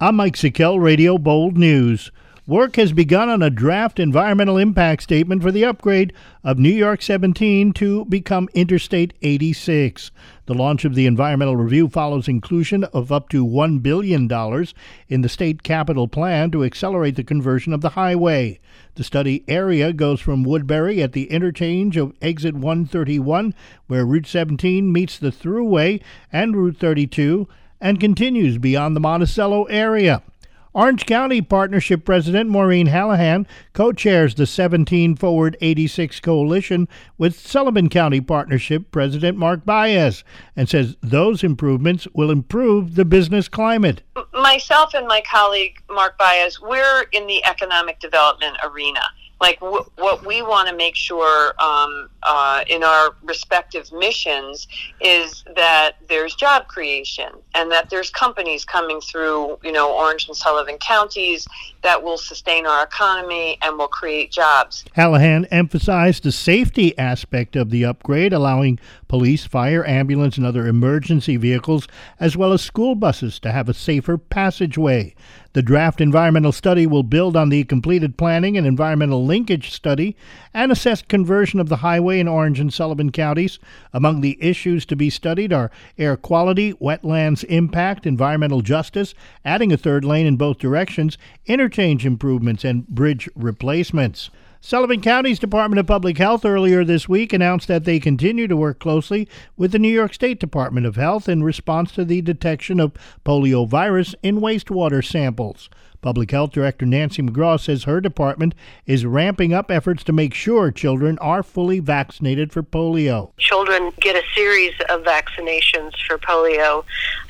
I'm Mike Sikel, Radio Bold News. Work has begun on a draft environmental impact statement for the upgrade of New York 17 to become Interstate 86. The launch of the environmental review follows inclusion of up to $1 billion in the state capital plan to accelerate the conversion of the highway. The study area goes from Woodbury at the interchange of exit 131, where Route 17 meets the Thruway, and Route 32 and continues beyond the Monticello area. Orange County Partnership President Maureen Halahan co chairs the 17 Forward 86 Coalition with Sullivan County Partnership President Mark Baez and says those improvements will improve the business climate. Myself and my colleague Mark Baez, we're in the economic development arena like w- what we want to make sure um, uh, in our respective missions is that there's job creation and that there's companies coming through you know orange and sullivan counties that will sustain our economy and will create jobs. Halahan emphasized the safety aspect of the upgrade allowing police fire ambulance and other emergency vehicles as well as school buses to have a safer passageway the draft environmental study will build on the completed planning and environmental linkage study and assess conversion of the highway in Orange and Sullivan counties. Among the issues to be studied are air quality, wetlands impact, environmental justice, adding a third lane in both directions, interchange improvements, and bridge replacements. Sullivan County's Department of Public Health earlier this week announced that they continue to work closely with the New York State Department of Health in response to the detection of poliovirus in wastewater samples. Public Health Director Nancy McGraw says her department is ramping up efforts to make sure children are fully vaccinated for polio. Children get a series of vaccinations for polio,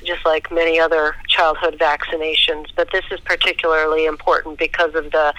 just like many other childhood vaccinations, but this is particularly important because of the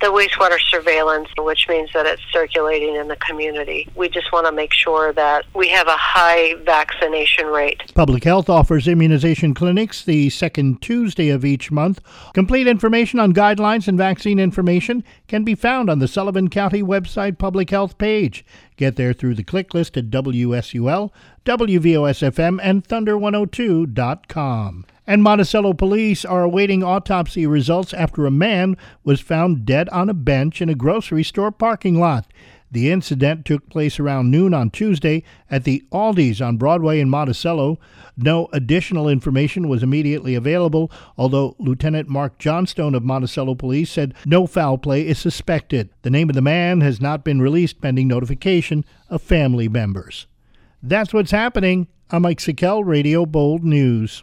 the wastewater surveillance, which means that it's circulating in the community. We just want to make sure that we have a high vaccination rate. Public Health offers immunization clinics the second Tuesday of each month. Complete information on guidelines and vaccine information can be found on the Sullivan County website public health page. Get there through the click list at WSUL, WVOSFM, and Thunder102.com. And Monticello police are awaiting autopsy results after a man was found dead on a bench in a grocery store parking lot. The incident took place around noon on Tuesday at the Aldi's on Broadway in Monticello. No additional information was immediately available, although Lieutenant Mark Johnstone of Monticello Police said no foul play is suspected. The name of the man has not been released pending notification of family members. That's what's happening. I'm Mike Sikel, Radio Bold News.